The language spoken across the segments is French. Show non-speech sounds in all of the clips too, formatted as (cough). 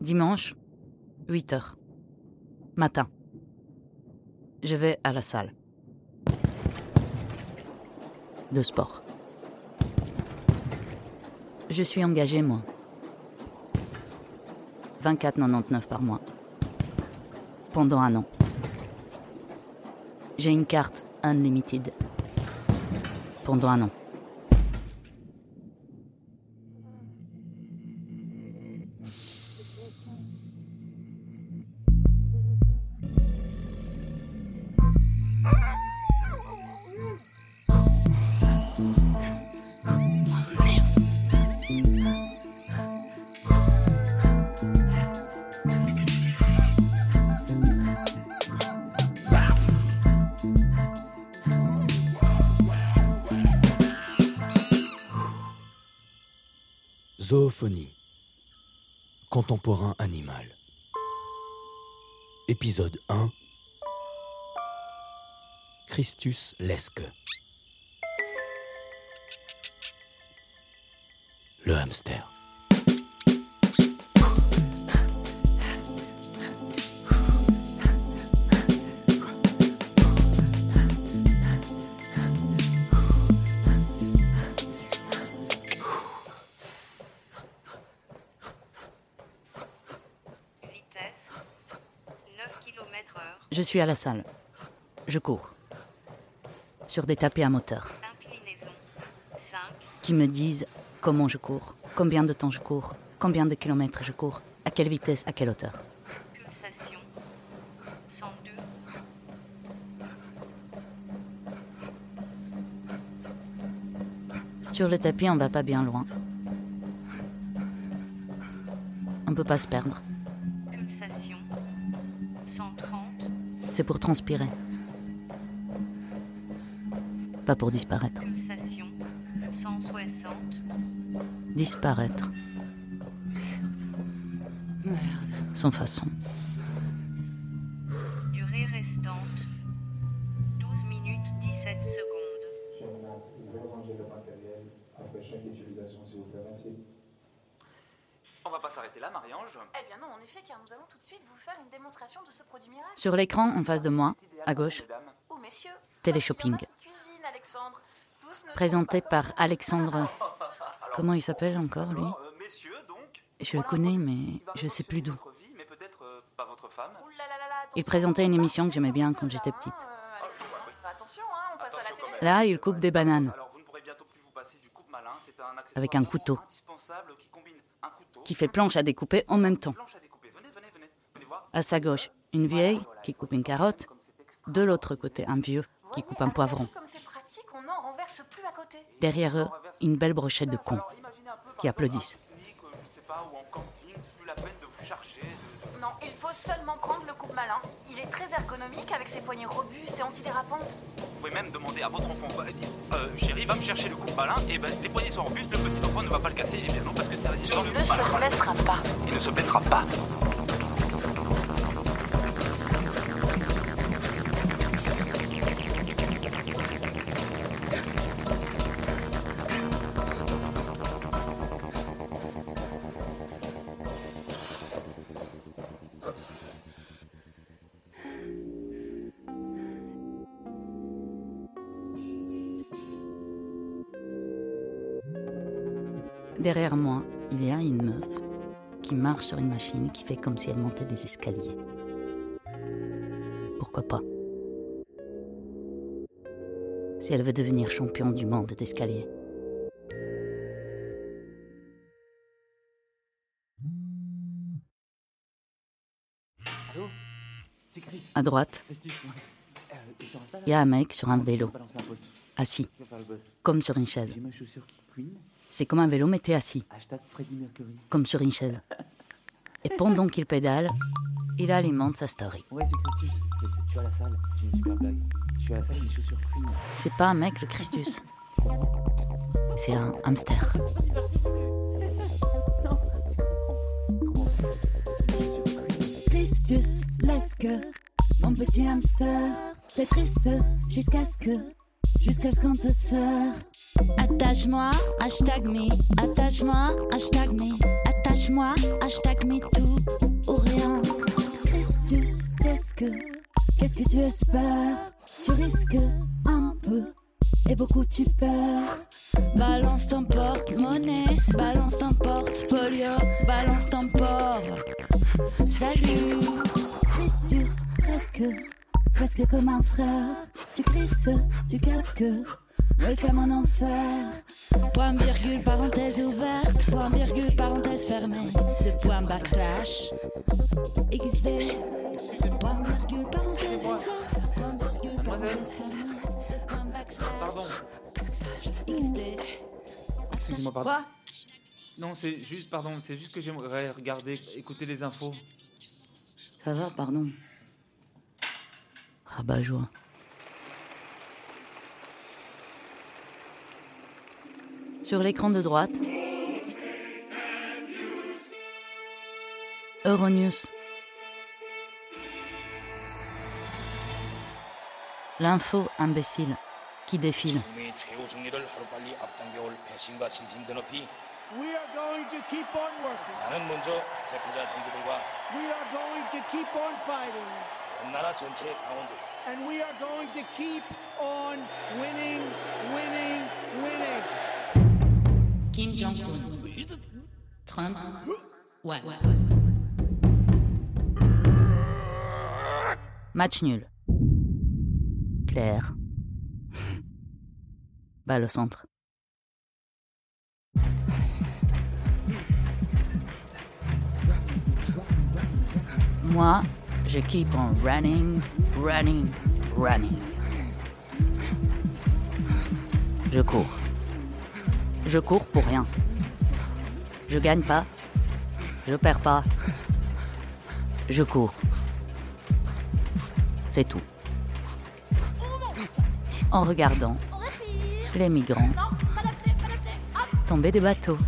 Dimanche, 8 heures. Matin. Je vais à la salle. De sport. Je suis engagé, moi. 24,99 par mois. Pendant un an. J'ai une carte unlimited. Pendant un an. Zoophonie. Contemporain animal. Épisode 1. Christus Lesque. Le hamster. Suis à la salle. Je cours. Sur des tapis à moteur. Inclinaison 5. Qui me disent comment je cours, combien de temps je cours, combien de kilomètres je cours, à quelle vitesse, à quelle hauteur. Pulsation 102. Sur le tapis, on va pas bien loin. On peut pas se perdre. C'est pour transpirer. Pas pour disparaître. Pulsation 160. Disparaître. Sans façon. Pas s'arrêter là, Marie-Ange. Eh bien non, en effet, car nous allons tout de suite vous faire une démonstration de ce produit miracle. Sur l'écran, en face de moi, à gauche, dames. Oh messieurs, Téléshopping. cuisine, Alexandre. Ne présenté par Alexandre. (laughs) Comment il s'appelle encore, lui Alors, euh, messieurs, donc. Je le connais, mais je sais plus d'où. euh, Il présentait une émission que j'aimais bien quand j'étais petite. euh. Attention, hein. Là, il coupe des bananes ne Avec un couteau. indispensable qui combine un couteau, qui fait planche à découper en même temps. à sa gauche, une vieille qui coupe une carotte. Comme c'est extra. De l'autre côté, un vieux qui coupe un poivron. Derrière eux, une belle brochette de cons. Qui applaudissent. Non, il faut seulement prendre le coupe malin. Il est très ergonomique avec ses poignées robustes et antidérapantes. Vous pouvez même demander à votre enfant, dire, euh, chérie, va me chercher le coupe-malin, et ben les poignets sont robustes, le petit enfant ne va pas le casser, et bien non, parce que c'est résistant. Il le ne se blessera pas. Il ne se blessera pas. Derrière moi, il y a une meuf qui marche sur une machine qui fait comme si elle montait des escaliers. Pourquoi pas? Si elle veut devenir champion du monde d'escalier. À droite, il y a un mec sur un vélo, assis, comme sur une chaise. C'est comme un vélo, mais t'es assis, Hashtag Freddie Mercury. comme sur une chaise. Et pendant qu'il pédale, il alimente sa story. Ouais, c'est Christus. Je sais, Je suis à la salle. J'ai une super blague. Je suis à la salle et mes chaussures couinent. C'est pas un mec, le Christus. C'est un hamster. Christus, lesque, mon petit hamster, c'est triste jusqu'à ce que, jusqu'à ce qu'on te sort. Attache-moi, hashtag me, attache-moi, hashtag me, attache Lâche-moi, hashtag MeToo ou rien. Christus, qu'est-ce que, qu'est-ce que tu espères? Tu risques un peu et beaucoup tu perds. Balance ton porte-monnaie, balance ton porte-folio, balance ton port. Salut, Christus, presque, presque comme un frère. Tu crisses, tu casques, welcome en enfer. Point virgule, parenthèse ouverte, point virgule, parenthèse fermée. De point backslash, XD. Point virgule, parenthèse ouverte, point virgule, parenthèse fermée. Point backslash, Pardon. XD. Excusez-moi, pardon. Quoi? Non, c'est juste, pardon, c'est juste que j'aimerais regarder, écouter les infos. Ça va, pardon. Rabat-joie. Sur l'écran de droite, Euronews. L'info imbécile qui défile. And we are going to keep on winning, winning, winning. Kim Jong-un. Trump. Ouais. Match nul. Claire. Balle au centre. Moi, je keep on running, running, running. Je cours. Je cours pour rien. Je gagne pas. Je perds pas. Je cours. C'est tout. En regardant les migrants tomber des bateaux.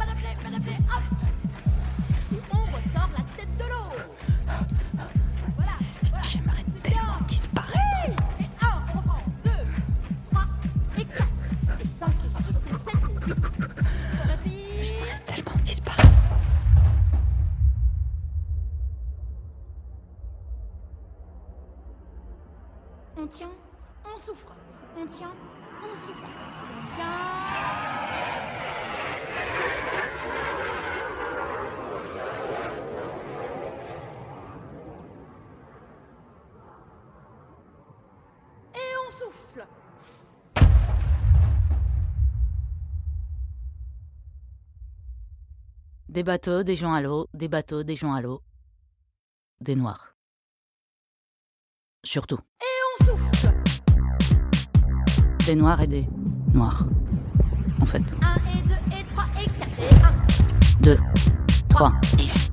Des bateaux, des gens à l'eau, des bateaux, des gens à l'eau. Des noirs. Surtout. Et on souffle. Des noirs et des noirs. En fait. 1 et 2 et 3 et 4 et 1. 2, 3, 10,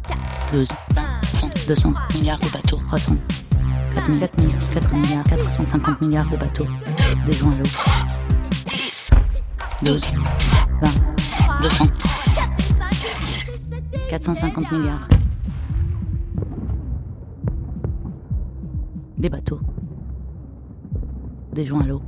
12, 1, 200 milliards de bateaux. 300. 4 000, 4 000, 4 milliards, 450 milliards de bateaux. Des gens à l'eau. 12, 20, 200, 450 milliards. Des bateaux. Des gens à l'eau.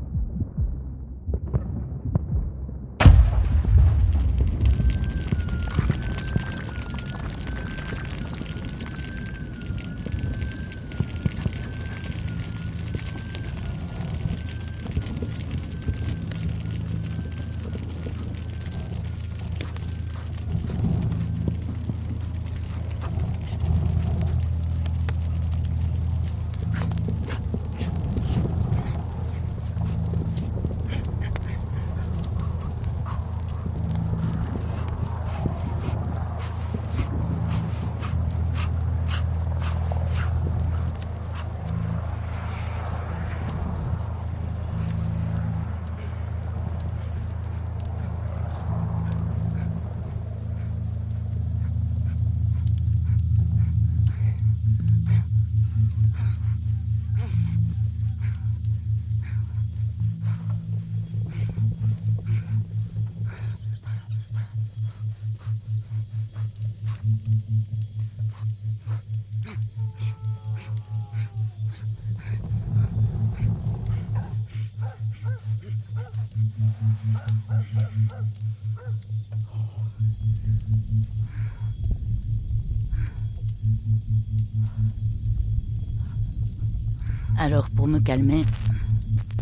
Alors, pour me calmer,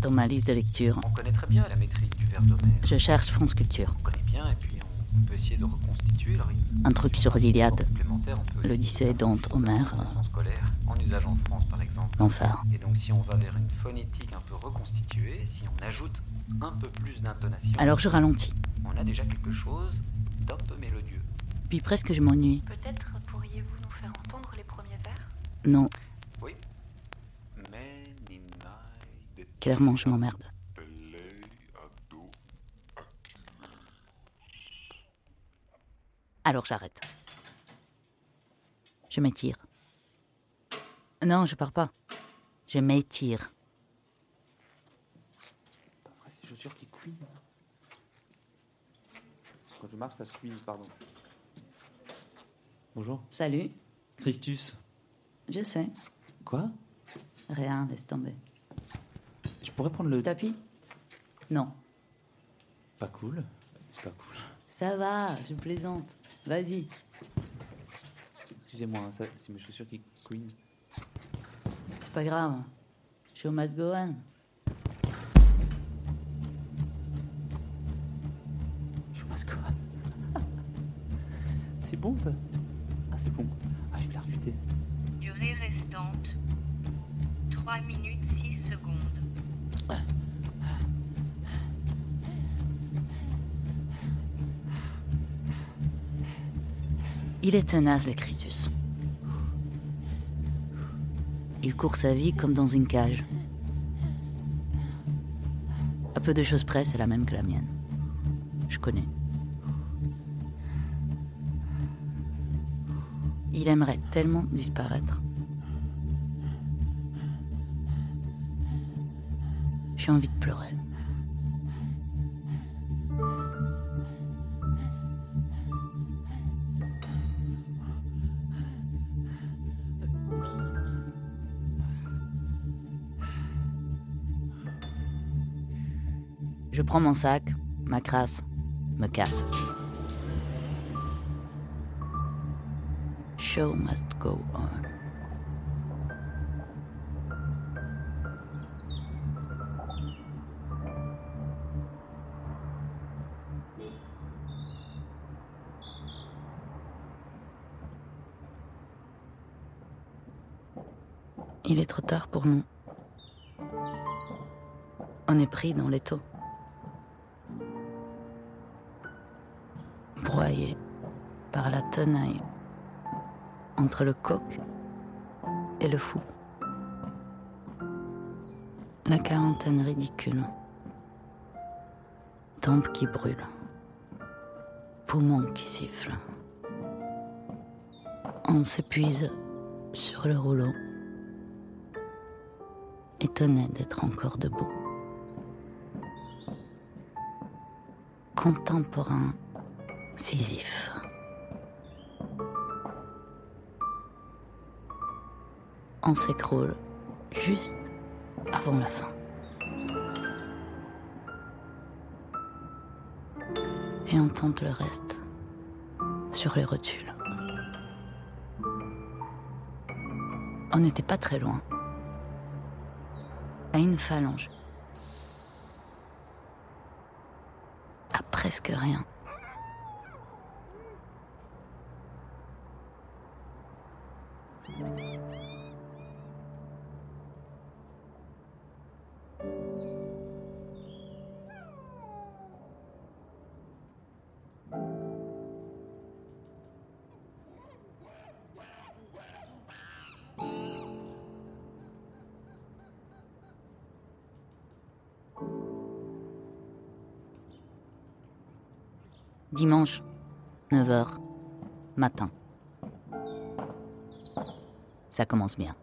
dans ma liste de lecture, On connaît très bien la métrique du verre d'Homère. je cherche France Culture. On connaît bien et puis on peut essayer de reconstituer le rythme. Un truc sur l'Iliade, l'Odyssée, Dante, Homère, scolaire, en usage en France par exemple. l'enfer. Et donc si on va vers une phonétique un peu reconstituée, si on ajoute un peu plus d'intonation, Alors je ralentis. on a déjà quelque chose d'un peu mélodieux. Puis presque je m'ennuie. Peut-être pourriez-vous nous faire entendre les premiers vers? Non, clairement je m'emmerde. Alors j'arrête. Je m'étire. Non, je pars pas. Je m'étire. Après, ces chaussures qui couinent. Quand je marche, ça se couine, pardon. Bonjour. Salut. Christus. Je sais. Quoi? Rien, laisse tomber. Je pourrais prendre le... Tapis Non. Pas cool. C'est pas cool. Ça va, je plaisante. Vas-y. Excusez-moi, hein, ça- c'est mes chaussures qui couinent. C'est pas grave. Show must go on. Je ce quoi. (laughs) C'est bon, ça? Ah, c'est bon. Ah, je vais la rebuter. Durée restante 3 minutes 6 secondes. Il est tenace, le Christus. Il court sa vie comme dans une cage. À peu de choses près, c'est la même que la mienne. Je connais. Il aimerait tellement disparaître. J'ai envie de pleurer. Je prends mon sac, ma crasse, me casse. Show must go on. Pour nous. On est pris dans l'étau. Broyé par la tenaille entre le coq et le fou. La quarantaine ridicule. Tempe qui brûle. Poumons qui sifflent. On s'épuise sur le rouleau. Étonné d'être encore debout. Contemporain Sisyphe. On s'écroule juste avant la fin. Et on tente le reste sur les rotules. On n'était pas très loin. À une phalange. À presque rien. Dimanche, 9h, matin. Ça commence bien.